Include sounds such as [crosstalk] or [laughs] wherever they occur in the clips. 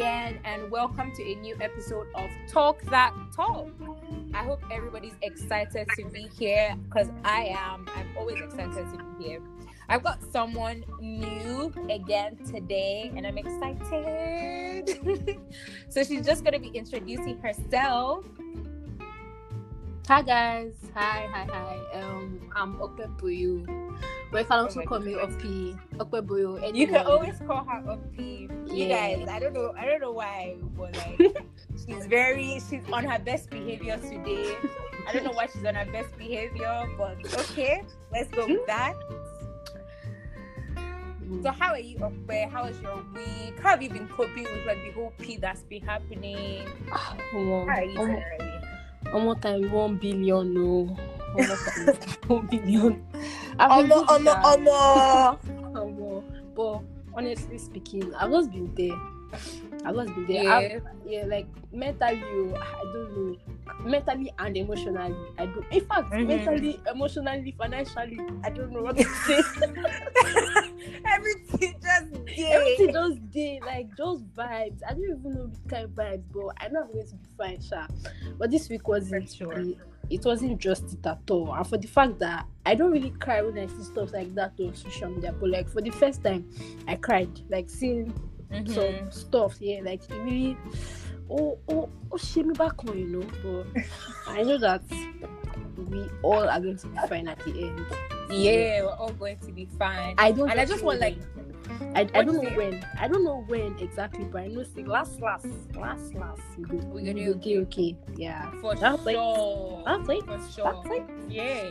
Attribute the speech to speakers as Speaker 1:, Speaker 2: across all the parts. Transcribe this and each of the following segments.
Speaker 1: again, and welcome to a new episode of Talk That Talk. I hope everybody's excited to be here because I am. I'm always excited to be here. I've got someone new again today, and I'm excited. [laughs] so she's just going to be introducing herself.
Speaker 2: Hi guys, hi, hi, hi. Um, I'm Okpebuyu. Oh but you can also
Speaker 1: Oh
Speaker 2: call me. Opi, Okpebuyu.
Speaker 1: You can always call her OP. You
Speaker 2: Yeah.
Speaker 1: guys, I don't know, I don't know why, but like [laughs] she's very she's on her best behavior today. I don't know why she's on her best behavior, but okay, let's go with that. So hmm. how are you up there? How was your week? How have you been coping with like the whole P that's been happening?
Speaker 2: Ah, Omo,
Speaker 1: How are you
Speaker 2: um,
Speaker 1: generally?
Speaker 2: One more time, one billion, no. One time, [laughs] one billion.
Speaker 1: Omo, omo, omo.
Speaker 2: Omo. But honestly speaking, I've just been there. I've just been there.
Speaker 1: Yeah.
Speaker 2: I've- yeah, like mentally, I don't know. Mentally and emotionally, I don't. In fact,
Speaker 1: Mhm.
Speaker 2: mentally, emotionally, financially, I don't know what to say. [laughs]
Speaker 1: Everything just gay.
Speaker 2: Everything just day, like just vibes. I don't even know the kind of vibes, but I know I'm going to be fine, sha. But this week wasn't
Speaker 1: sure.
Speaker 2: it, it wasn't just it at all. And for the fact that I don't really cry when I see stuff like that on social media, but like for the first time, I cried, like seeing
Speaker 1: Mhm.
Speaker 2: some stuff, yeah, like it really oh oh oh shame me back on, you know. But [laughs] I know that we all are going to be fine at the end.
Speaker 1: Yeah, we're all going to be fine.
Speaker 2: I don't
Speaker 1: and I just want like.
Speaker 2: I, I don't know when. I don't know when exactly, but I know say last last last last we go
Speaker 1: We're gonna
Speaker 2: go okay okay. Yeah.
Speaker 1: for
Speaker 2: That's like-
Speaker 1: sure.
Speaker 2: That's like
Speaker 1: for sure.
Speaker 2: that's like
Speaker 1: Yeah.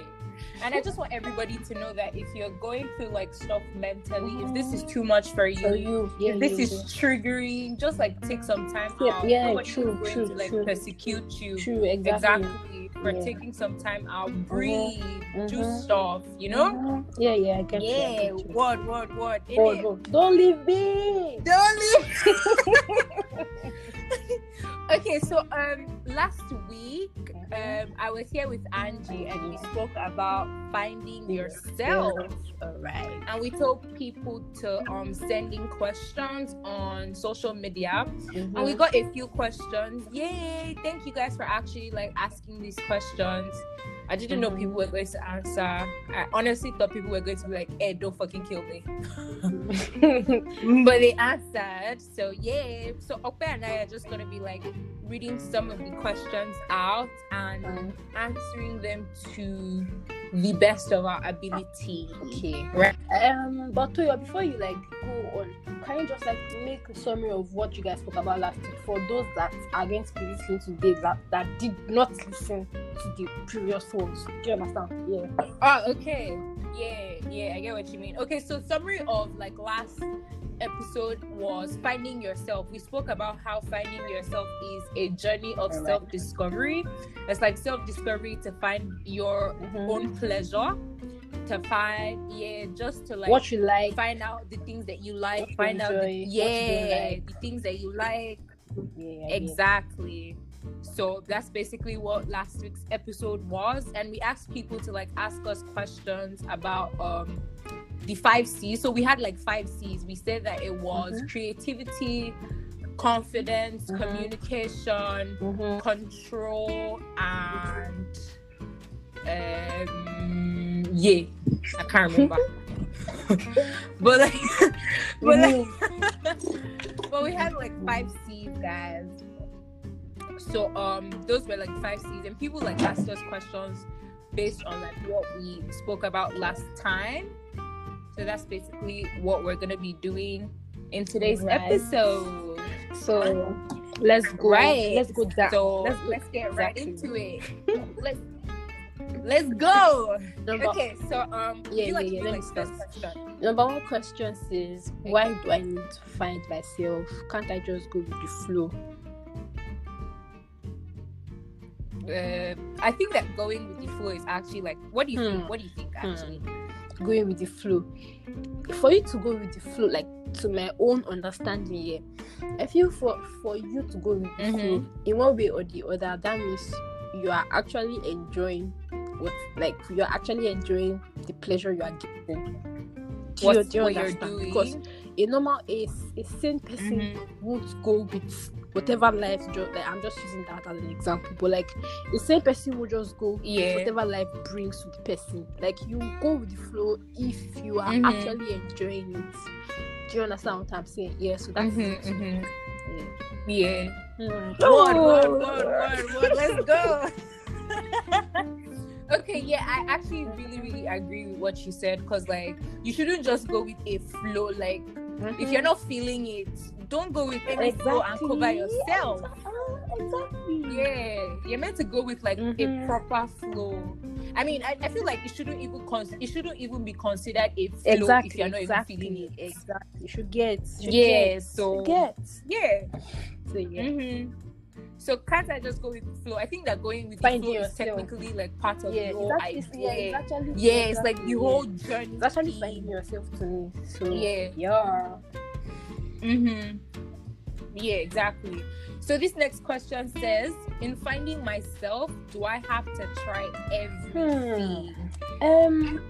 Speaker 1: And I just want everybody to know that if you're going through like stuff mentally, if this is too much for you,
Speaker 2: for you. Yeah,
Speaker 1: if this
Speaker 2: yeah,
Speaker 1: is
Speaker 2: yeah.
Speaker 1: triggering, just like take some time
Speaker 2: Yeah,
Speaker 1: out.
Speaker 2: yeah,
Speaker 1: Nobody
Speaker 2: true,
Speaker 1: going
Speaker 2: true,
Speaker 1: to like
Speaker 2: true.
Speaker 1: persecute you.
Speaker 2: true exactly.
Speaker 1: Exactly. For
Speaker 2: Yeah.
Speaker 1: taking some time out, breathe, do
Speaker 2: Mhm.
Speaker 1: stuff, you know?
Speaker 2: Mhm. Yeah, yeah, I get you,
Speaker 1: Yeah,
Speaker 2: you.
Speaker 1: word, word, word.
Speaker 2: Oh,
Speaker 1: innit?
Speaker 2: Don't leave me.
Speaker 1: Don't leave. [laughs] [laughs] [laughs] okay, so um last week um I was here with Angie and we spoke about finding yourself.
Speaker 2: All right.
Speaker 1: And we told people to um send in questions on social media. And we
Speaker 2: Mhm.
Speaker 1: got a few questions. Yay! Thank you guys for actually like asking these questions. I didn't know people were going to answer. I honestly thought people were going to be like, hey, don't fucking kill me. [laughs] [laughs] but they answered. So yeah. So Okpe and I are just gonna be like reading some of the questions out and answering them to the best of our ability.
Speaker 2: okay.
Speaker 1: Right.
Speaker 2: Um, but Toyo, before you like go on, can you just like make a summary of what you guys spoke about last week for those that are going to be listening today that, that did not listen to the previous ones? Do you understand? Yeah.
Speaker 1: Oh, okay. Yeah, yeah, I get what you mean. Okay, so summary of like last episode was finding yourself. We spoke about how finding yourself is a journey of
Speaker 2: Alright.
Speaker 1: self-discovery. It's like self-discovery to find your
Speaker 2: Mhm.
Speaker 1: own pleasure, to find yeah, just to like
Speaker 2: what you like.
Speaker 1: find out the things that you
Speaker 2: What
Speaker 1: like,
Speaker 2: you
Speaker 1: find out the,
Speaker 2: what you
Speaker 1: yeah,
Speaker 2: like.
Speaker 1: the things that you like.
Speaker 2: Yeah,
Speaker 1: Exactly. So that's basically what last week's episode was. And we asked people to like ask us questions about um the five C's. So we had like five C's. We said that it was
Speaker 2: Mhm.
Speaker 1: creativity, confidence,
Speaker 2: Mhm.
Speaker 1: communication,
Speaker 2: Mhm.
Speaker 1: control, and um yeah. I can't remember. [laughs] [laughs] but like [laughs] but like
Speaker 2: Mhm.
Speaker 1: but we had like five C's, guys. So um, those were like five C's, and people like asked us questions based on like what we spoke about last time. So that's basically what we're gonna be doing in today's
Speaker 2: Right.
Speaker 1: episode.
Speaker 2: So let's go.
Speaker 1: Right.
Speaker 2: Let's go down.
Speaker 1: So
Speaker 2: let's
Speaker 1: let's, get right into it. [laughs] let's let's go.
Speaker 2: Number,
Speaker 1: Okay, so um, would
Speaker 2: Yeah,
Speaker 1: like
Speaker 2: yeah, yeah, let me start. number one question is why do I need to find myself? Can't I just go with the flow?
Speaker 1: Uh, I think that going with the flow is actually like, what do you
Speaker 2: Hmm.
Speaker 1: think? What do you think actually?
Speaker 2: Going with the flow. For you to go with the flow, like to my own understanding, yeah, I feel for for you to go with the
Speaker 1: Mhm.
Speaker 2: flow in one way or the other, that means you are actually enjoying what, like you're actually enjoying the pleasure you are getting. Do you,
Speaker 1: What's
Speaker 2: do you
Speaker 1: what you're doing?
Speaker 2: Because a normal a, a sane person
Speaker 1: Mhm.
Speaker 2: won't go with whatever life just like I'm just using that as an example, but like the same person will just go with
Speaker 1: Yeah.
Speaker 2: whatever life brings to the person. Like you go with the flow if you are
Speaker 1: Mhm.
Speaker 2: actually enjoying it. Do you understand what I'm saying? Yeah, so that's
Speaker 1: Mhm,
Speaker 2: it.
Speaker 1: mhm.
Speaker 2: Yeah.
Speaker 1: Yeah.
Speaker 2: Mm.
Speaker 1: Word, word, word, word, word. Let's go. [laughs] [laughs] okay, yeah, I actually really, really agree with what you said because, like, you shouldn't just go with a flow. Like, if you're not feeling it, don't go with any flow and cover yourself.
Speaker 2: Ah, exactly.
Speaker 1: Yeah, you're meant to go with like a
Speaker 2: Mhm.
Speaker 1: proper flow. I mean, I, I feel like it shouldn't even cons- it shouldn't even be considered a flow
Speaker 2: Exactly.
Speaker 1: if you're not
Speaker 2: exactly.
Speaker 1: even feeling it.
Speaker 2: Exactly. You should get. Should
Speaker 1: Yeah,
Speaker 2: Get,
Speaker 1: so-
Speaker 2: get.
Speaker 1: Yeah.
Speaker 2: So yeah.
Speaker 1: hmm So can't I just go with the flow? I think that going with
Speaker 2: Finding
Speaker 1: the flow is
Speaker 2: yourself.
Speaker 1: technically like part of
Speaker 2: Yeah,
Speaker 1: the whole
Speaker 2: it's
Speaker 1: idea.
Speaker 2: yeah, it's
Speaker 1: Yeah, it's like the whole journey.
Speaker 2: It's actually finding yourself to me. So
Speaker 1: Yeah.
Speaker 2: yeah.
Speaker 1: Mm-hmm. Yeah, exactly. So this next question says, in finding myself, do I have to try everything?
Speaker 2: Um.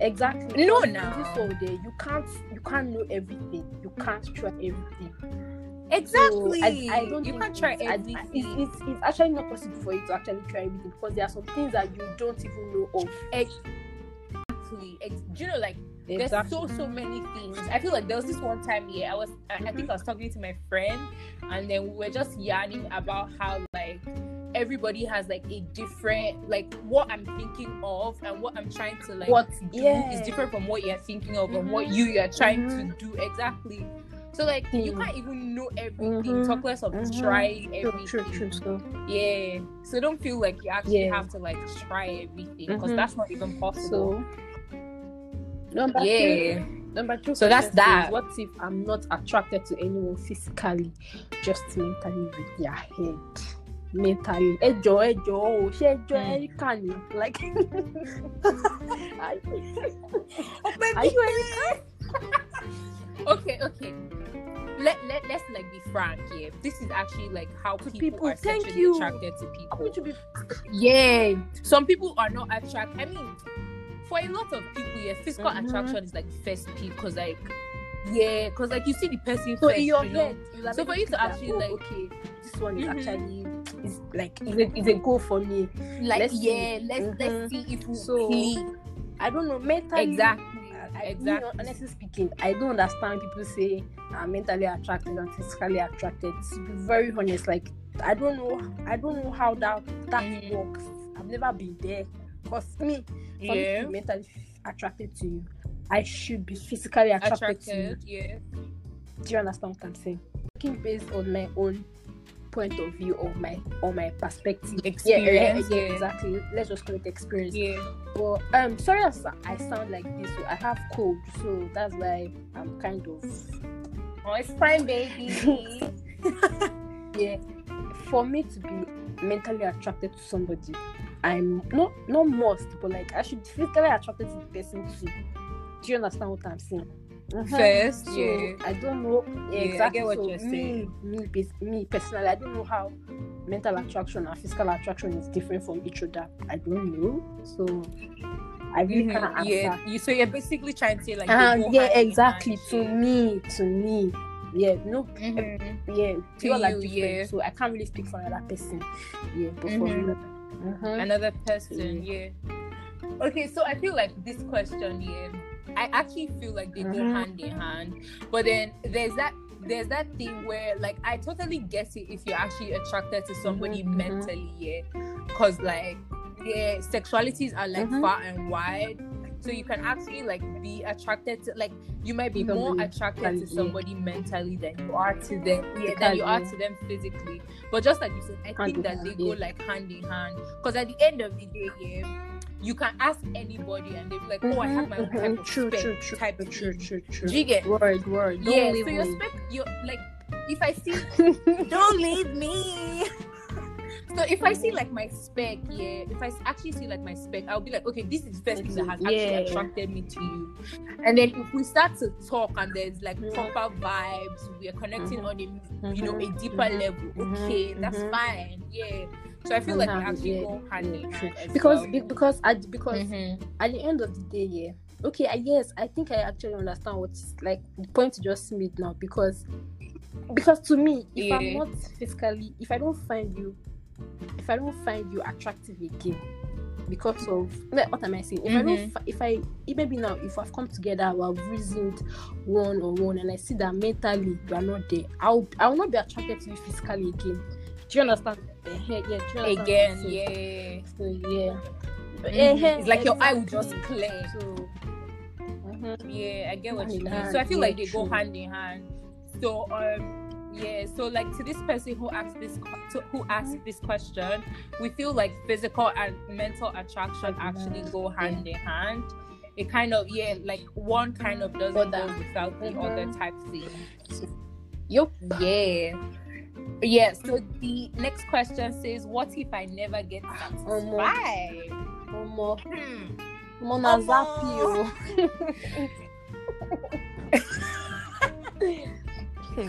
Speaker 2: Exactly.
Speaker 1: No, now.
Speaker 2: This whole day, you can't you can't know everything. You can't try everything.
Speaker 1: Exactly.
Speaker 2: So, I, I don't
Speaker 1: you can't try everything.
Speaker 2: I- it's, it's, it's actually not possible for you to actually try everything because there are some things that you don't even know of.
Speaker 1: exactly. Ex- do you know, like there's so so many things. I feel like there was this one time, yeah, I was I, I
Speaker 2: Mm-hmm.
Speaker 1: think I was talking to my friend, and then we were just yarning about how like everybody has like a different like what I'm thinking of and what I'm trying to like
Speaker 2: What-
Speaker 1: do
Speaker 2: yeah.
Speaker 1: is different from what you're thinking of and what
Speaker 2: Mhm.
Speaker 1: you you're trying
Speaker 2: Mhm.
Speaker 1: to do exactly. So like you
Speaker 2: Mm.
Speaker 1: can't even know everything,
Speaker 2: Mhm.
Speaker 1: talk less of
Speaker 2: Mhm.
Speaker 1: trying
Speaker 2: True,
Speaker 1: everything.
Speaker 2: true, true.
Speaker 1: Yeah. So don't feel like you actually
Speaker 2: Yeah.
Speaker 1: have to like try everything because
Speaker 2: Mhm.
Speaker 1: that's not even possible.
Speaker 2: so number two.
Speaker 1: yeah.
Speaker 2: Number two.
Speaker 1: So that's that.
Speaker 2: What if I'm not attracted to anyone physically, just mentally with their head? Mentally, ejo, ejo, oh, ṣé ejo
Speaker 1: Hmm.
Speaker 2: Ni? Like, [laughs] [laughs] are you Erica? [laughs]
Speaker 1: okay, okay. Let, let, let's like be frank here. This is actually like how people,
Speaker 2: people,
Speaker 1: are
Speaker 2: thank
Speaker 1: sexually
Speaker 2: you.
Speaker 1: attracted to people.
Speaker 2: to be
Speaker 1: Yeah. Some people are not attracted. I mean, for a lot of people, yeah, physical
Speaker 2: Mhm.
Speaker 1: attraction is like first peak because like yeah, because like you see the person
Speaker 2: so
Speaker 1: first,
Speaker 2: in your
Speaker 1: you know?
Speaker 2: head. you'll
Speaker 1: So for you to
Speaker 2: think that,
Speaker 1: actually,
Speaker 2: oh,
Speaker 1: like-
Speaker 2: okay, this one is
Speaker 1: Mhm.
Speaker 2: actually is like is a, is a goal for me.
Speaker 1: like
Speaker 2: Let's see.
Speaker 1: yeah, let's
Speaker 2: Mhm.
Speaker 1: let's see if we
Speaker 2: So,
Speaker 1: click.
Speaker 2: I don't know mentally.
Speaker 1: Exactly.
Speaker 2: I,
Speaker 1: exactly.
Speaker 2: Me, honestly speaking, I don't understand people say I'm mentally attracted and physically attracted. To be very honest, like I don't know, I don't know how that that
Speaker 1: Mhm.
Speaker 2: works. I've never been there. Cause me, for me
Speaker 1: yeah.
Speaker 2: to be mentally attracted to you, I should be physically attracted, to you.
Speaker 1: Yeah.
Speaker 2: Do you understand what I'm saying? Based on my own point of view or my or my perspective.
Speaker 1: Experience,
Speaker 2: yeah, yeah,
Speaker 1: yeah.
Speaker 2: exactly. Let's just call it experience.
Speaker 1: Yeah.
Speaker 2: But um, sorry as I sound like this. So I have cold, so that's why I'm kind of
Speaker 1: Oh, it's fine, baby. [laughs]
Speaker 2: yeah. For me to be mentally attracted to somebody, I'm not not must, but like I should be physically attracted to the person too. Do you understand what I'm saying? Mhm.
Speaker 1: First,
Speaker 2: So
Speaker 1: yeah.
Speaker 2: I don't know
Speaker 1: Yeah, I
Speaker 2: exactly
Speaker 1: get what
Speaker 2: so
Speaker 1: you're
Speaker 2: me,
Speaker 1: saying.
Speaker 2: Me, me personally, I don't know how mental attraction and physical attraction is different from each other. I don't know. So I really
Speaker 1: Mhm,
Speaker 2: can't answer.
Speaker 1: Yeah. You so you're basically trying to say like go
Speaker 2: yeah exactly to
Speaker 1: yeah.
Speaker 2: me to me yeah no
Speaker 1: Mhm.
Speaker 2: yeah
Speaker 1: To
Speaker 2: people are different
Speaker 1: yeah.
Speaker 2: so i can't really speak for another person yeah but for
Speaker 1: Mhm.
Speaker 2: me Mhm.
Speaker 1: another person yeah okay so i feel like this question yeah i actually feel like they go
Speaker 2: Mhm.
Speaker 1: hand in hand but then there's that there's that thing where like i totally get it if you're actually attracted to somebody
Speaker 2: Mhm, mhm.
Speaker 1: mentally yeah because like yeah sexualities are like
Speaker 2: Mhm.
Speaker 1: far and wide so you can actually like be attracted to like you might be more attracted to
Speaker 2: mentally,
Speaker 1: somebody mentally than you are to them yeah, than you are to them physically but just like you said i think that they go like hand in hand because at the end of the day yeah you can ask anybody and they'll be like oh i have my own
Speaker 2: Mhm,
Speaker 1: type of
Speaker 2: true
Speaker 1: spec
Speaker 2: true true
Speaker 1: type
Speaker 2: true
Speaker 1: thing.
Speaker 2: true true
Speaker 1: Do you get
Speaker 2: word word don't
Speaker 1: yeah
Speaker 2: leave
Speaker 1: so your
Speaker 2: me.
Speaker 1: spec you're like if i see [laughs] don't leave me [laughs] so if I see like my spec, yeah, if I actually see like my spec, I'll be like, okay, this is the first thing that has actually
Speaker 2: Yeah.
Speaker 1: attracted me to you. And then if we start to talk and there's like
Speaker 2: Mhm.
Speaker 1: proper vibes, we are connecting
Speaker 2: Mhm.
Speaker 1: on a you know a
Speaker 2: Mhm,
Speaker 1: deeper level. Okay, that's fine. Yeah. So I feel like we
Speaker 2: Hand,
Speaker 1: actually
Speaker 2: yeah,
Speaker 1: hand
Speaker 2: yeah,
Speaker 1: in
Speaker 2: true.
Speaker 1: hand as
Speaker 2: because
Speaker 1: well.
Speaker 2: be- because at because
Speaker 1: Mhm.
Speaker 2: at the end of the day yeah okay, I yes, I think I actually understand what's like the point you just made now because because to me, if
Speaker 1: Yeah.
Speaker 2: I'm not physically, if I don't find you, if I don't find you attractive again, because of what am I saying? If I
Speaker 1: Mhm.
Speaker 2: don't, if I maybe now if I've come together, we've reasoned one on one, and I see that mentally you are not there, I'll I will not be attracted to you physically again. Do you understand? Eh, yeah?
Speaker 1: Again,
Speaker 2: So-
Speaker 1: yeah.
Speaker 2: So yeah. Eh,
Speaker 1: It's like your eye will just clear.
Speaker 2: So. mhm.
Speaker 1: Yeah, I get what you mean. So I feel
Speaker 2: yeah,
Speaker 1: like they go hand in hand. So um yeah, so like to this person who asked this to, who asked
Speaker 2: Mm-hmm.
Speaker 1: this question, we feel like physical and mental attraction actually
Speaker 2: hand,
Speaker 1: go
Speaker 2: yeah.
Speaker 1: hand in hand. It kind of yeah, like one kind of doesn't go without the other type thing.
Speaker 2: Yup.
Speaker 1: Yeah. Yeah, so the next question says, What if I never get
Speaker 2: Omo.
Speaker 1: satisfied?
Speaker 2: Omo.
Speaker 1: Hmm.
Speaker 2: Omo na
Speaker 1: Omo.
Speaker 2: zappy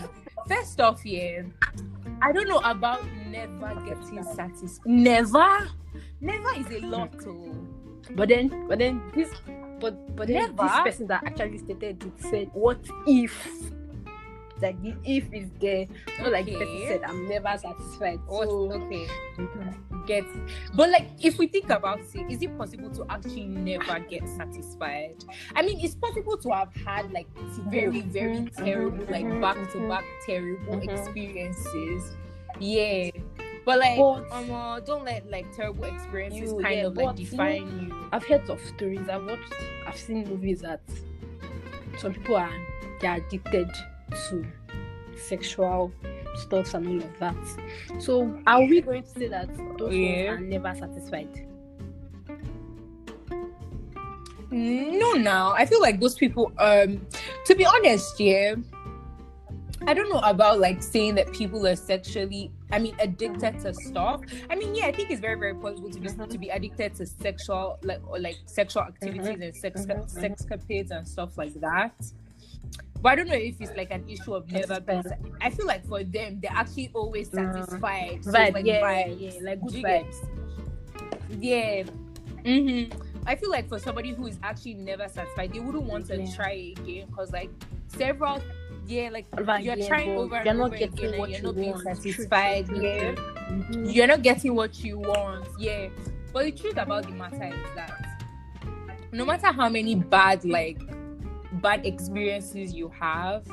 Speaker 2: [laughs]
Speaker 1: First off, yeah, I don't know about never getting satisfied. Never, never is a lot. Oh.
Speaker 2: But then, but then this, but but then
Speaker 1: Never.
Speaker 2: this person that actually stated it said, "What if?" Like the if is there. Not like the person said, "I'm never satisfied." So,
Speaker 1: Okay, get. But like, if we think about it, is it possible to actually never get satisfied? I mean, it's possible to have had like very, very
Speaker 2: Mhm,
Speaker 1: terrible, like back to back terrible experiences. Yeah. But like,
Speaker 2: But-
Speaker 1: um, don't let like terrible experiences
Speaker 2: You-
Speaker 1: kind
Speaker 2: yeah,
Speaker 1: of like
Speaker 2: but, you
Speaker 1: define you.
Speaker 2: I've heard of stories. I've watched. I've seen movies that some people are they are addicted to sexual stuff and all of that. So are we going to say that those
Speaker 1: Yeah.
Speaker 2: ones are never satisfied?
Speaker 1: No, now I feel like those people. Um, to be honest, yeah, I don't know about like saying that people are sexually. I mean, addicted to stuff. I mean, yeah, I think it's very, very possible to be
Speaker 2: Mhm.
Speaker 1: to be addicted to sexual, like or like sexual activities
Speaker 2: Mhm.
Speaker 1: and sex
Speaker 2: Mhm, mhm.
Speaker 1: sexcapades and stuff like that. But I don't know if it's like an issue of never being. I feel like for them, they're actually always
Speaker 2: Mm.
Speaker 1: satisfied. So,
Speaker 2: Vibe,
Speaker 1: like,
Speaker 2: yeah,
Speaker 1: vibes.
Speaker 2: yeah, like good vibes.
Speaker 1: Yeah. hmm I feel like for somebody who is actually never satisfied, they wouldn't want to
Speaker 2: Yeah.
Speaker 1: try again because like several, yeah, like
Speaker 2: Vibe,
Speaker 1: you're
Speaker 2: yeah,
Speaker 1: trying over and
Speaker 2: you're not
Speaker 1: over
Speaker 2: getting
Speaker 1: again and
Speaker 2: what
Speaker 1: you're
Speaker 2: you
Speaker 1: not being
Speaker 2: want.
Speaker 1: Satisfied. Yeah,
Speaker 2: Mhm.
Speaker 1: you're not getting what you want. Yeah, but the truth about the matter is that no matter how many bad like bad experiences you have,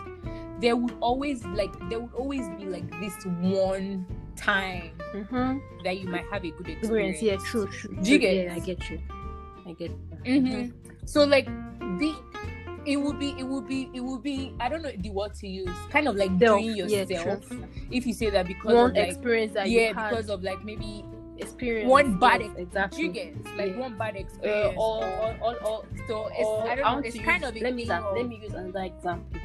Speaker 1: there would always like there would always be like this one time
Speaker 2: Mhm.
Speaker 1: that you might have a good
Speaker 2: Experience, yeah, true, true.
Speaker 1: Do you get-
Speaker 2: Yeah, I get you. I get.
Speaker 1: hmm So like the it would be it would be it would be I don't know the word to use. Kind of like
Speaker 2: Self,
Speaker 1: doing yourself.
Speaker 2: true.
Speaker 1: if you say that because
Speaker 2: One
Speaker 1: of like
Speaker 2: experience that
Speaker 1: yeah,
Speaker 2: you had,
Speaker 1: because of like maybe
Speaker 2: experience.
Speaker 1: one bad
Speaker 2: yes, exactly.
Speaker 1: you get like
Speaker 2: Yeah.
Speaker 1: one bad
Speaker 2: uh,
Speaker 1: experience.
Speaker 2: or, or, or, or,
Speaker 1: so it's
Speaker 2: or
Speaker 1: I don't know. It's kind of
Speaker 2: let me
Speaker 1: of-
Speaker 2: let me use another example.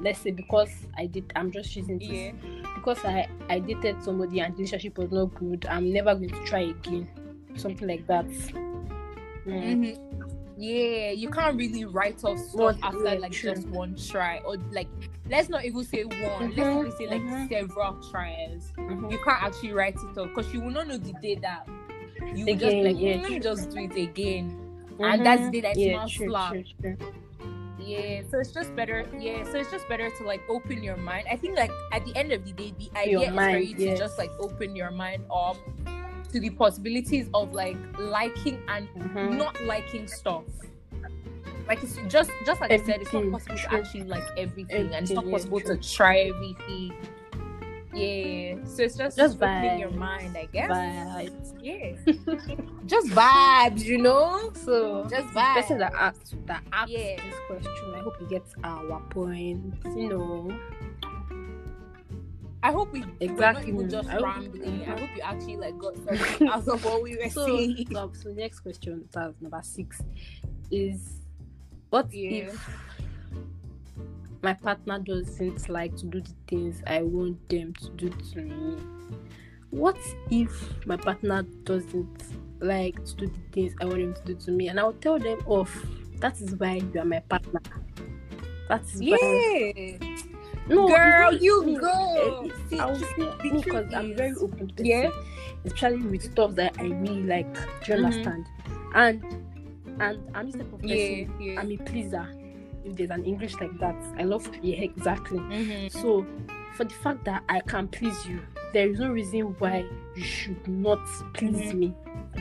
Speaker 2: Let's say because I did, I'm just using this
Speaker 1: yeah.
Speaker 2: because I I dated somebody and the relationship was not good. I'm never going to try again, something like that. Mm.
Speaker 1: Mhm. Yeah, you can't really write off stuff
Speaker 2: One-
Speaker 1: after
Speaker 2: yeah,
Speaker 1: like
Speaker 2: true.
Speaker 1: just one try or like let's not even say one. Let's
Speaker 2: Mhm,
Speaker 1: say like
Speaker 2: mhm.
Speaker 1: several tries.
Speaker 2: Mhm.
Speaker 1: you can't actually write it off because you will not know the day that you will just like,
Speaker 2: yeah,
Speaker 1: "Mm, let me just do it again. And that's the day that
Speaker 2: yeah,
Speaker 1: small
Speaker 2: true, true, true.
Speaker 1: Yeah, so it's just better. Yeah, so it's just better to like open your mind. I think like at the end of the day, the idea is for you to just like open your mind up to the possibilities of like liking and
Speaker 2: Mhm.
Speaker 1: not liking stuff. Like it's just just like I said, it's not
Speaker 2: Everything,
Speaker 1: possible to actually like everything, and it's not
Speaker 2: Everything, yeah,
Speaker 1: possible to try everything. Yeah, so it's just
Speaker 2: Just
Speaker 1: opening your mind, I guess.
Speaker 2: Vibes.
Speaker 1: Yeah, [laughs] just vibes, you know.
Speaker 2: So
Speaker 1: Just
Speaker 2: the person
Speaker 1: vibes.
Speaker 2: that asked that asked
Speaker 1: Yeah.
Speaker 2: this question, I hope you get our point. You know,
Speaker 1: I hope we
Speaker 2: Exactly.
Speaker 1: Even just
Speaker 2: I hope-
Speaker 1: rambling. I hope you actually like got [laughs] something out of what we were
Speaker 2: so,
Speaker 1: saying.
Speaker 2: so, so next question, that's number six, is what
Speaker 1: Yeah.
Speaker 2: if my partner doesn't like to do the things I want them to do to me? What if my partner doesn't like to do the things I want them to do to me? And I'll tell them off. That is why you are my partner. That is why. No,
Speaker 1: Girl, you go.
Speaker 2: Eh,
Speaker 1: See,
Speaker 2: I will
Speaker 1: tr-
Speaker 2: me because I'm very open to
Speaker 1: Yeah.
Speaker 2: especially with stuff that I really like. Do you
Speaker 1: Mhm.
Speaker 2: understand? And And I'm type of person.
Speaker 1: Yeah, yeah.
Speaker 2: I'm a pleaser. If there's an English like that, I love. Yeah, exactly.
Speaker 1: Mhm.
Speaker 2: So, for the fact that I can please you, there is no reason why you should not please
Speaker 1: Mhm.
Speaker 2: me.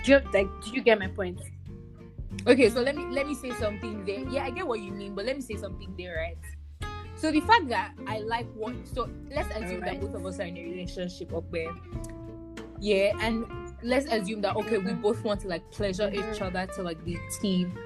Speaker 2: Do you like? Do you get my point?
Speaker 1: Okay, so let me let me say something there. Yeah, I get what you mean, but let me say something there, right? So the fact that I like what so let's assume that both of us are in a relationship up there. Yeah, and let's assume that okay, we both want to like pleasure each
Speaker 2: Mhm.
Speaker 1: other to like the team.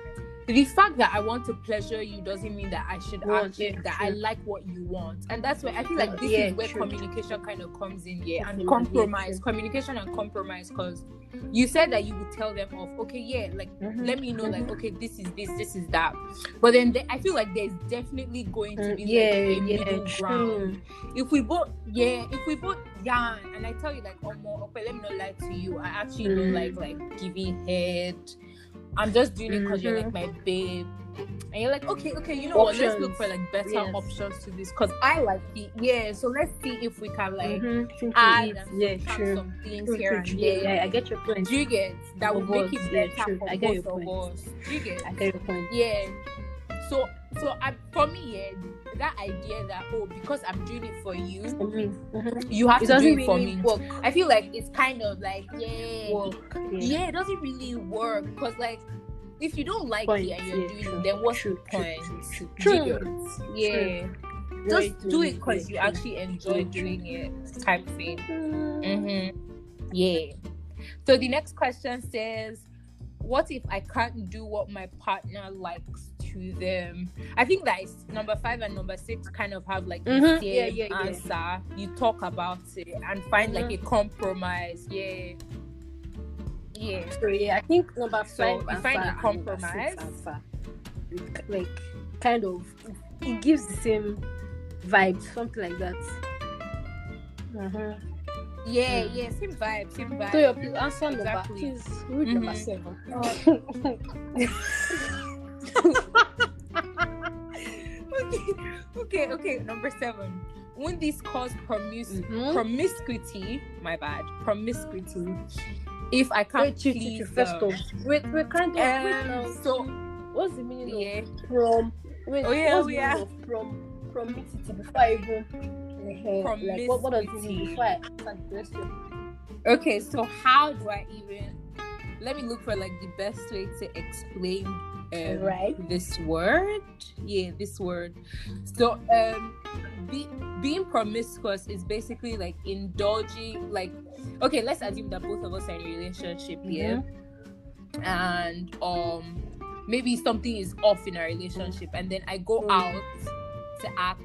Speaker 1: The fact that I want to pleasure you doesn't mean that I should
Speaker 2: Well,
Speaker 1: actually
Speaker 2: yeah,
Speaker 1: that I like what you want, and that's where I feel like this
Speaker 2: Yeah,
Speaker 1: is where
Speaker 2: true.
Speaker 1: communication kind of comes in, yeah, and
Speaker 2: yeah,
Speaker 1: compromise, communication and compromise, because you said that you would tell them off, okay, yeah, like
Speaker 2: Mhm.
Speaker 1: let me know like
Speaker 2: Mhm.
Speaker 1: okay this is this this is that but then the- i feel like there's definitely going to
Speaker 2: Mm,
Speaker 1: be
Speaker 2: yeah,
Speaker 1: like a
Speaker 2: yeah,
Speaker 1: middle ground
Speaker 2: true.
Speaker 1: if we both yeah if we both yarn and i tell you like oh more okay let me not lie to you i actually don't
Speaker 2: Mm.
Speaker 1: like like giving head i'm just doing it because you're like
Speaker 2: Mhm.
Speaker 1: my babe and you're like okay okay you know what let's look
Speaker 2: Options.
Speaker 1: for like better
Speaker 2: Yes.
Speaker 1: options to this because i like it yeah so let's see if we can like
Speaker 2: Mhm,
Speaker 1: add and
Speaker 2: yeah,
Speaker 1: some things
Speaker 2: True,
Speaker 1: here
Speaker 2: true,
Speaker 1: and there
Speaker 2: Yeah, yeah, I get your point.
Speaker 1: do you get that
Speaker 2: would
Speaker 1: make it better
Speaker 2: true.
Speaker 1: for
Speaker 2: I get your
Speaker 1: both of
Speaker 2: point.
Speaker 1: us? Do you get?
Speaker 2: I get your point.
Speaker 1: Yeah. So so I, for me, yeah, that idea that oh because I'm doing it for you,
Speaker 2: mhm.
Speaker 1: you have
Speaker 2: it
Speaker 1: to do it for
Speaker 2: really
Speaker 1: me.
Speaker 2: work.
Speaker 1: I feel like it's kind of like yeah,
Speaker 2: Work.
Speaker 1: yeah, it doesn't really work because like if you don't like
Speaker 2: Point,
Speaker 1: it and you're
Speaker 2: yeah,
Speaker 1: doing
Speaker 2: true,
Speaker 1: it, then what's
Speaker 2: true,
Speaker 1: the
Speaker 2: true,
Speaker 1: point?
Speaker 2: true,
Speaker 1: you
Speaker 2: true.
Speaker 1: Yeah. Just do it because you actually enjoy doing it, type thing.
Speaker 2: Mm.
Speaker 1: Mm-hmm. Yeah. So the next question says, "What if I can't do what my partner likes to them?" I think that is number five and number six kind of have like the
Speaker 2: Mhm.
Speaker 1: same
Speaker 2: Yeah, yeah, yeah.
Speaker 1: answer. You talk about it and find like a compromise. Yeah. Yeah.
Speaker 2: So yeah, I think number
Speaker 1: So,
Speaker 2: five
Speaker 1: you find a compromise?
Speaker 2: six answer, it, like kind of, it gives the same vibe, something like that. Uh-huh.
Speaker 1: Yeah,
Speaker 2: Mm.
Speaker 1: yeah, same vibe, same vibe.
Speaker 2: So your answer
Speaker 1: Exactly.
Speaker 2: number, please read number
Speaker 1: Mhm.
Speaker 2: seven. [laughs]
Speaker 1: okay, okay, okay. Number seven. When this cause promise
Speaker 2: Mhm.
Speaker 1: promiscuity, my bad, promiscuity. If I can't
Speaker 2: Wait,
Speaker 1: please
Speaker 2: chief, first off, wait, wait, kind of, wait
Speaker 1: Um,
Speaker 2: now.
Speaker 1: so
Speaker 2: what's the meaning
Speaker 1: yeah,
Speaker 2: of prom? Wait,
Speaker 1: Oh, yeah,
Speaker 2: what's
Speaker 1: oh,
Speaker 2: the
Speaker 1: yeah.
Speaker 2: of prom? Promiscuity before I even. uh, Like, what, what does it
Speaker 1: Promiscuity.
Speaker 2: mean before I question?
Speaker 1: okay. So how do I even? Let me look for like the best way to explain um,
Speaker 2: Right.
Speaker 1: this word. Yeah, this word. So um, be, being promiscuous is basically like indulging. Like, okay, let's assume that both of us are in a relationship. Yeah, and um, maybe something is off in our relationship, and then I go
Speaker 2: Mm.
Speaker 1: out to act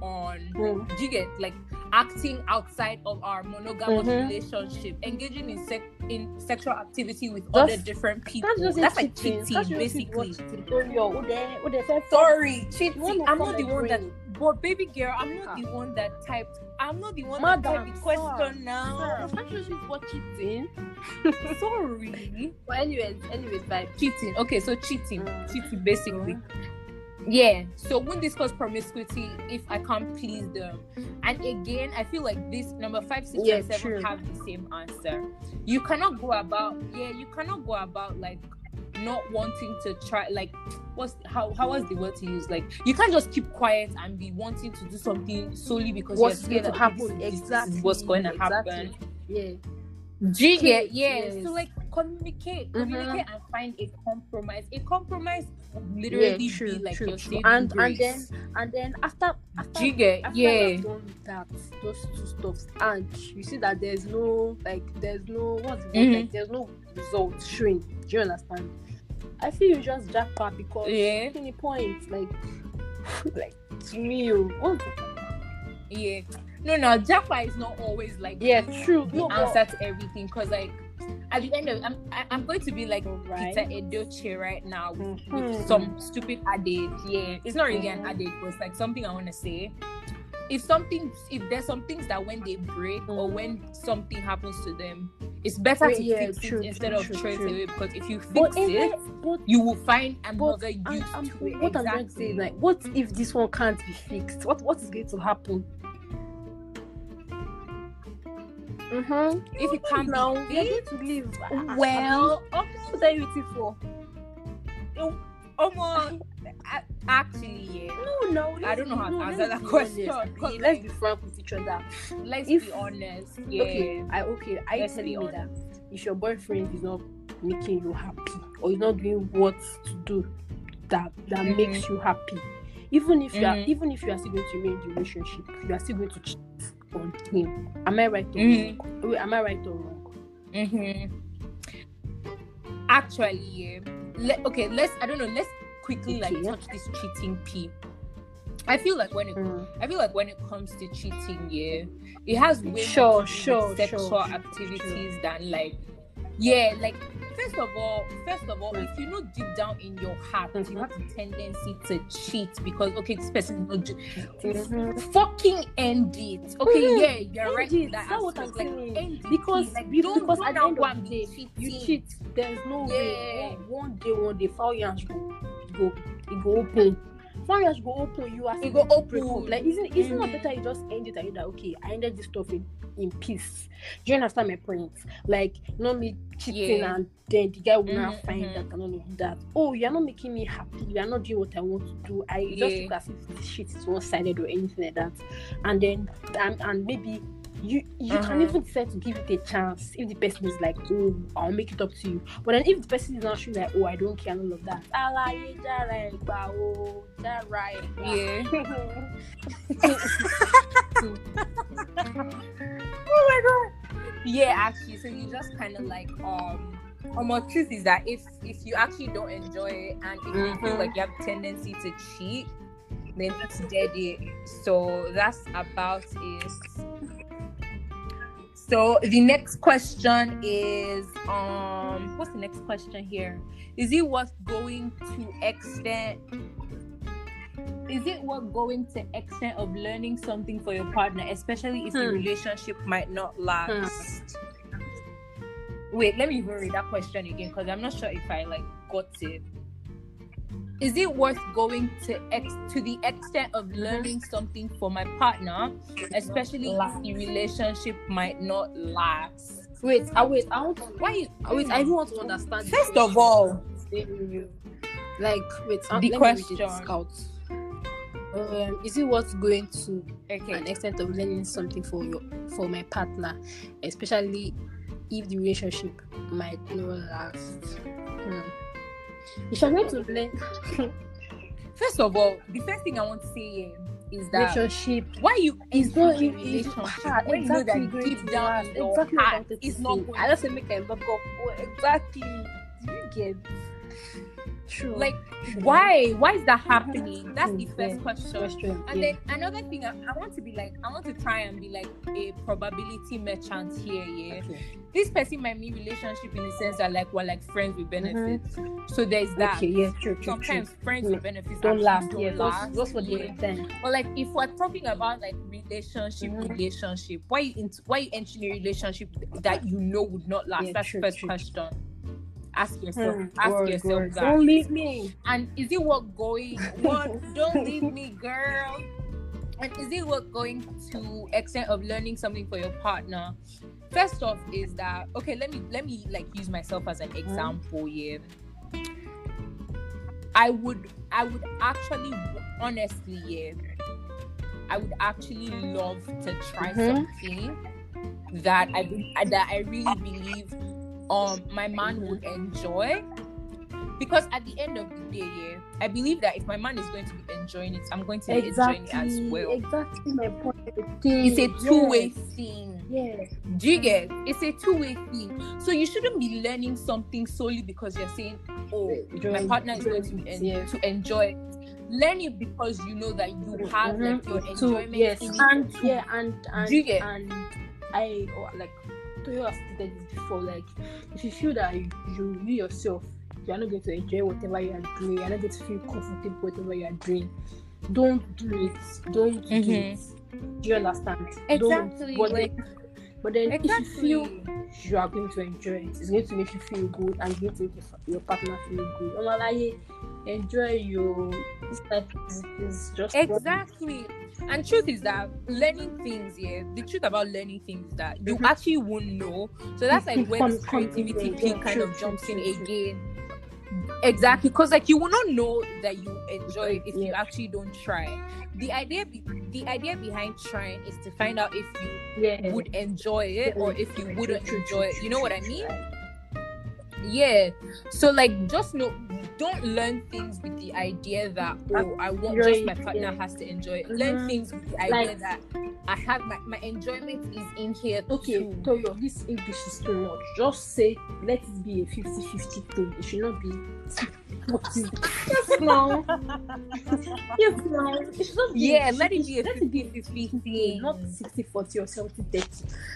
Speaker 1: on
Speaker 2: Mm.
Speaker 1: do you get like acting outside of our monogamous
Speaker 2: Mhm.
Speaker 1: relationship engaging in sex in sexual activity with
Speaker 2: That's-
Speaker 1: other different people.
Speaker 2: That's
Speaker 1: that's, like
Speaker 2: cheating. That's
Speaker 1: basically
Speaker 2: cheating. Yo, who there- who there said
Speaker 1: sorry cheating i'm not the one that but baby girl i'm not the one that typed. I'm not the one
Speaker 2: Madam,
Speaker 1: that typed the question now.
Speaker 2: You see what cheating? [laughs]
Speaker 1: sorry.
Speaker 2: But anyways, anyways, vibe.
Speaker 1: cheating. Okay so cheating.
Speaker 2: Mm.
Speaker 1: cheating basically. Yeah. So when this cause promiscuity if i can't please them and mm-hmm. again i feel like this number five six
Speaker 2: Yeah,
Speaker 1: and seven
Speaker 2: true.
Speaker 1: have the same answer you cannot go about yeah you cannot go about like not wanting to try like what's how how was the word to use like you can't just keep quiet and be wanting to do something solely because
Speaker 2: What's going to happen?
Speaker 1: this is- this
Speaker 2: Exactly.
Speaker 1: what's going to
Speaker 2: exactly.
Speaker 1: happen
Speaker 2: Yeah.
Speaker 1: get
Speaker 2: Yes,
Speaker 1: yeah
Speaker 2: yes.
Speaker 1: so like communicate communicate and find a compromise a compromise literally
Speaker 2: yeah, true,
Speaker 1: be like
Speaker 2: true,
Speaker 1: your
Speaker 2: true. And and then and then after after
Speaker 1: you
Speaker 2: after
Speaker 1: yeah
Speaker 2: done that, those two stuffs, and you see that there's no like there's no what's the
Speaker 1: Mhm.
Speaker 2: like there's no result showing. Do you understand? I feel you just jackpot because
Speaker 1: Yeah.
Speaker 2: any point like [laughs] like to me, oh, what's
Speaker 1: yeah no no jackpot is not always like
Speaker 2: Yeah, true.
Speaker 1: the
Speaker 2: No, but-
Speaker 1: answer to everything because like at the end of I'm I'm going to be like
Speaker 2: Right.
Speaker 1: Peter Edochie right now with,
Speaker 2: Mhm.
Speaker 1: with some stupid adage yeah it's not really an adage but it's like something I want to say if something if there's some things that when they break or
Speaker 2: Mhm.
Speaker 1: when something happens to them it's better to
Speaker 2: yeah,
Speaker 1: fix
Speaker 2: true,
Speaker 1: it instead
Speaker 2: true,
Speaker 1: of
Speaker 2: true,
Speaker 1: throw it away because if you fix
Speaker 2: But,
Speaker 1: it
Speaker 2: but
Speaker 1: you will find another
Speaker 2: I'm,
Speaker 1: use
Speaker 2: I'm,
Speaker 1: it
Speaker 2: what I'm trying to say like, what if this one can't be fixed? What what is going to happen? Mm-hmm.
Speaker 1: if it can't
Speaker 2: now,
Speaker 1: be
Speaker 2: you're
Speaker 1: fixed,
Speaker 2: going to leave.
Speaker 1: well okay
Speaker 2: what are you waiting for?
Speaker 1: Almost, [laughs] actually, yeah.
Speaker 2: No, no.
Speaker 1: I don't know how to
Speaker 2: no,
Speaker 1: answer
Speaker 2: let's
Speaker 1: that
Speaker 2: be
Speaker 1: question,
Speaker 2: honest.
Speaker 1: 'cause,
Speaker 2: Let's be frank with each other.
Speaker 1: Let's
Speaker 2: If-
Speaker 1: be honest. Yeah.
Speaker 2: Okay, I okay. Are you
Speaker 1: Let's
Speaker 2: telling
Speaker 1: be
Speaker 2: me that if your boyfriend is not making you happy or is not doing what to do that that
Speaker 1: Mhm.
Speaker 2: makes you happy, even if you are
Speaker 1: Mhm.
Speaker 2: even if you are still going to remain in the relationship, you are still going to cheat on him. Am I right or
Speaker 1: Mhm.
Speaker 2: wrong? Am I right or wrong?
Speaker 1: Mm-hmm. Actually. Le- okay, let's. I don't know. Let's quickly like touch this cheating p. I feel like when it, I feel like when it comes to cheating, yeah, it has way
Speaker 2: Sure,
Speaker 1: more
Speaker 2: sure,
Speaker 1: sexual
Speaker 2: sure,
Speaker 1: activities than like, yeah, like first of all, first of all, if you know deep down in your heart you
Speaker 2: Mhm.
Speaker 1: have a tendency to cheat because okay, this person is not do-
Speaker 2: Mhm.
Speaker 1: fucking end it. Okay,
Speaker 2: Mhm.
Speaker 1: yeah, you're
Speaker 2: End
Speaker 1: right.
Speaker 2: it.
Speaker 1: That
Speaker 2: That's what. I'm
Speaker 1: like, end it,
Speaker 2: Because-
Speaker 1: like,
Speaker 2: be-
Speaker 1: don't,
Speaker 2: because at the end of the day,
Speaker 1: cheating.
Speaker 2: You cheat. There's no way.
Speaker 1: Yeah.
Speaker 2: One day, one day, foul yansh go, go, it go open. Foul yansh go open. You are
Speaker 1: It go open.
Speaker 2: Like, isn't isn't it
Speaker 1: Mhm.
Speaker 2: better you just end it and you that okay? I ended this stuff in, in peace. Do you understand my point? Like, not me cheating
Speaker 1: Yeah.
Speaker 2: and then the guy will not
Speaker 1: Mhm,
Speaker 2: find that and all of that. Oh, you're not making me happy. You are not doing what I want to do. I just
Speaker 1: Yeah.
Speaker 2: look as if this shit is one sided or anything like that. And then and, and maybe you you can
Speaker 1: Uh-huh.
Speaker 2: even decide to give it a chance if the person is like, oh, I'll make it up to you. But then if the person is not showing like, oh, I don't care and all of that, alaye [laughs] [laughs]
Speaker 1: oh my god. Yeah, actually, so you just kind of like um. Um, my truth is that if if you actually don't enjoy it and if you feel
Speaker 2: Mhm.
Speaker 1: like you have tendency to cheat, then that's dead it. So that's about it. So the next question is um what's the next question here? Is it worth going to extent is it worth going to the extent of learning something for your partner, especially if the
Speaker 2: Hmm.
Speaker 1: relationship might not last? Wait, let me even read that question again because I'm not sure if I like got it. Is it worth going to ex to the extent of learning something for my partner, especially if the relationship might not last?
Speaker 2: Wait, I wait, I want to,
Speaker 1: Why
Speaker 2: wait, I even want to understand.
Speaker 1: First of all,
Speaker 2: like wait, um,
Speaker 1: The
Speaker 2: let me read
Speaker 1: question.
Speaker 2: it. Um, is it worth going to
Speaker 1: okay,
Speaker 2: an extent of learning something for your for my partner, especially if the relationship might not last. Hmm. If I'm going to learn [laughs]
Speaker 1: first of all, the first thing I want to say here is that
Speaker 2: relationship,
Speaker 1: why you is
Speaker 2: not it's
Speaker 1: relationship
Speaker 2: hard.
Speaker 1: when you know
Speaker 2: exactly
Speaker 1: that deep down
Speaker 2: exactly
Speaker 1: heart it's not going
Speaker 2: I just say make a up. Oh, exactly. Do you get? True.
Speaker 1: like why why is that happening? That's the first question. And then another thing, I, I want to be like, I want to try and be like a probability merchant here. Yeah,
Speaker 2: Okay.
Speaker 1: this person might mean relationship in the sense that like we're like friends with benefits. So there's that.
Speaker 2: Okay, yeah, true, true,
Speaker 1: Sometimes
Speaker 2: true.
Speaker 1: friends
Speaker 2: Yeah.
Speaker 1: with benefits
Speaker 2: Don't last.
Speaker 1: Don't
Speaker 2: Yeah,
Speaker 1: last.
Speaker 2: just, just for the
Speaker 1: Yeah.
Speaker 2: time.
Speaker 1: But like if we're talking about like relationship,
Speaker 2: Mhm.
Speaker 1: relationship, why you into, why you a relationship that you know would not last?
Speaker 2: Yeah,
Speaker 1: That's
Speaker 2: true,
Speaker 1: the first
Speaker 2: true.
Speaker 1: question. Ask yourself.
Speaker 2: Hmm,
Speaker 1: ask yourself
Speaker 2: word.
Speaker 1: that.
Speaker 2: Don't leave me.
Speaker 1: And is it worth going? What? [laughs] Don't leave me, girl. And is it worth going to extent of learning something for your partner? First off, is that okay? Let me let me like use myself as an example. Yeah, I would I would actually honestly yeah, I would actually love to try
Speaker 2: Mhm.
Speaker 1: something that I that I really believe um my man
Speaker 2: Mhm.
Speaker 1: would enjoy. Because at the end of the day yeah i believe that if my man is going to be enjoying it i'm going to be enjoying it as well.
Speaker 2: Exactly my point.
Speaker 1: it's a two-way thing.
Speaker 2: Yeah.
Speaker 1: do you get? It's a two-way thing. So you shouldn't be learning something solely because you're saying oh my partner is going to be en-
Speaker 2: Yeah.
Speaker 1: to enjoy it. Learn it because you know that you have like your enjoyment
Speaker 2: yes, and yeah, and and
Speaker 1: Do you get-
Speaker 2: and I or, like Toyo has stated this before. Like, if you feel that you, you you yourself you are not going to enjoy whatever you are doing, you are not going to feel comfortable whatever you are doing, don't do it. Don't do
Speaker 1: Mhm.
Speaker 2: it. Do you understand?
Speaker 1: Exactly,
Speaker 2: Don't. But
Speaker 1: like-
Speaker 2: then, but then if you feel you are going to enjoy it. It's going to make you feel good and it's going to make your, your partner feel good. Enjoy your this life is, is just
Speaker 1: Exactly. And truth is that learning things, yeah, the truth about learning things that you
Speaker 2: Mhm.
Speaker 1: actually won't know. So that's like [laughs] when
Speaker 2: Come-
Speaker 1: this creativity
Speaker 2: yeah,
Speaker 1: kind
Speaker 2: true,
Speaker 1: of
Speaker 2: true,
Speaker 1: jumps in
Speaker 2: true, true.
Speaker 1: again. exactly because like you will not know that you enjoy it if you actually don't try the idea be- the idea behind trying is to find out if you
Speaker 2: Yeah.
Speaker 1: would enjoy it or if you wouldn't
Speaker 2: True, true,
Speaker 1: enjoy it you know what i mean yeah so like just know don't learn things with the idea that oh i want just my partner has to enjoy it learn
Speaker 2: mm-hmm.
Speaker 1: things with the idea
Speaker 2: Like-
Speaker 1: that i have my, my enjoyment is in here
Speaker 2: Okay,
Speaker 1: too.
Speaker 2: Toyo, this English is too much. Just say, let it be a 50 50 thing. It should not be 40. Yes, now. yes, now. It should not be.
Speaker 1: yeah let it be a
Speaker 2: let it be
Speaker 1: 50
Speaker 2: 50
Speaker 1: 50
Speaker 2: not 60 40 or 70 30.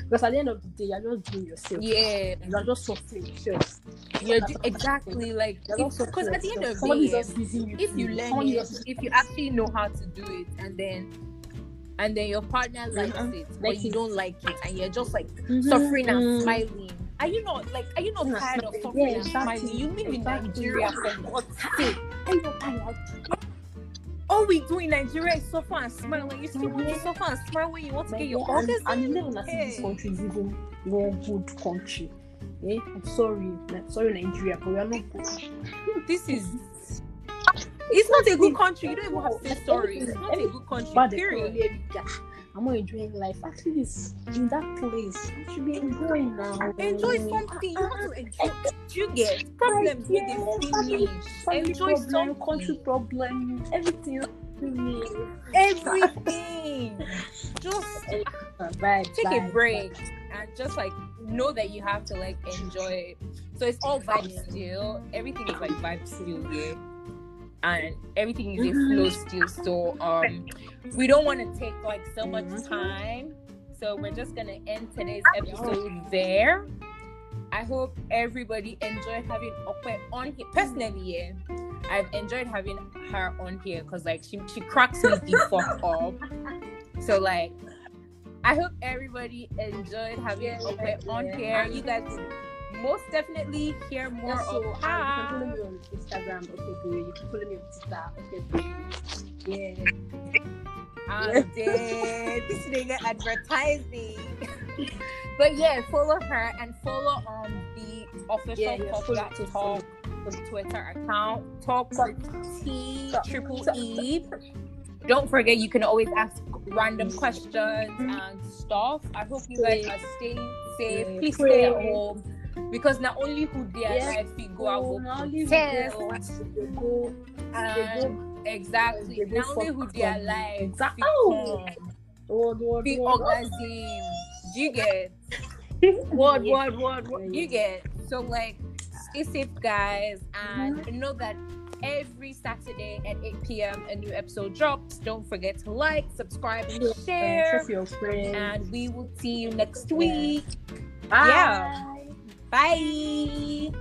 Speaker 2: Because at the end of the day, you're just doing yourself.
Speaker 1: yeah
Speaker 2: You're just suffering yourself.
Speaker 1: you're ju- exactly like because at the end of the day
Speaker 2: is just using you.
Speaker 1: if you learn it, if you actually know how to do it, and then and then your partner likes
Speaker 2: Mhm.
Speaker 1: it, but
Speaker 2: Likes
Speaker 1: you
Speaker 2: it.
Speaker 1: don't like it, and you're just like
Speaker 2: Mhm,
Speaker 1: suffering and
Speaker 2: mhm.
Speaker 1: smiling. Are you not like? Are you not
Speaker 2: Yeah,
Speaker 1: tired of
Speaker 2: yeah,
Speaker 1: suffering and
Speaker 2: exactly,
Speaker 1: smiling? You live in
Speaker 2: exactly.
Speaker 1: Nigeria for God's sake.
Speaker 2: Are you not tired?
Speaker 1: All we do in Nigeria is suffer and smile. When you still want to suffer and smile when you want to get your organs.
Speaker 2: and you never know this country is even one good country. Eh? I'm sorry, Ni- sorry Nigeria, but we are not good.
Speaker 1: This is. [laughs] It's not a good country. You don't even have to say sorry. It's not a good country. Period.
Speaker 2: Yeah. I'm not enjoying life. At least in that place, you should be enjoying now.
Speaker 1: Enjoy something. You want to enjoy. Do you get problems with the finish? Enjoy
Speaker 2: problem,
Speaker 1: something.
Speaker 2: country problem, everything.
Speaker 1: Everything. Just [laughs]
Speaker 2: Bye,
Speaker 1: take
Speaker 2: bye,
Speaker 1: a break and just like know that you have to like enjoy. So it's all vibes still. Everything is like vibes still here. And everything is in
Speaker 2: Mhm.
Speaker 1: flow still. So um we don't want to take like so much
Speaker 2: Mhm.
Speaker 1: time. So we're just gonna end today's episode there. I hope everybody enjoyed having Okpe on here. Personally, yeah, I've enjoyed having her on here because like she she cracks me the [laughs] fuck up. So like, I hope everybody enjoyed having
Speaker 2: Yeah,
Speaker 1: Okpe on here. You guys most definitely hear more
Speaker 2: Yeah, so,
Speaker 1: of
Speaker 2: um, you can follow me on Instagram, okay, bro. You can follow me on Twitter, okay, bro. Yeah.
Speaker 1: I'm dead. This nigga advertising. [laughs] but yeah, follow her and follow um the official
Speaker 2: Yeah, yeah,
Speaker 1: Talk
Speaker 2: follow-
Speaker 1: Talk Twitter account. Talk
Speaker 2: Talk-
Speaker 1: T triple E. Don't forget you can always ask random questions and stuff. I hope you guys are staying safe. Please stay at home. Because not only who their
Speaker 2: Yeah.
Speaker 1: life we go oh, out
Speaker 2: Oh,
Speaker 1: will
Speaker 2: now leave
Speaker 1: test
Speaker 2: it there. They go, they go.
Speaker 1: exactly
Speaker 2: they go
Speaker 1: not only who their
Speaker 2: from-
Speaker 1: life
Speaker 2: Exactly. Oh. Word, word,
Speaker 1: the
Speaker 2: word.
Speaker 1: orgasm. You get? [laughs] Word, word, word, word. You get. So like, stay safe, guys, and mm-hmm. know that every Saturday at 8 p.m. a new episode drops. Don't forget to like, subscribe, and
Speaker 2: Share
Speaker 1: share.
Speaker 2: with your friends.
Speaker 1: And we will see you next week.
Speaker 2: Bye.
Speaker 1: yeah. Bye.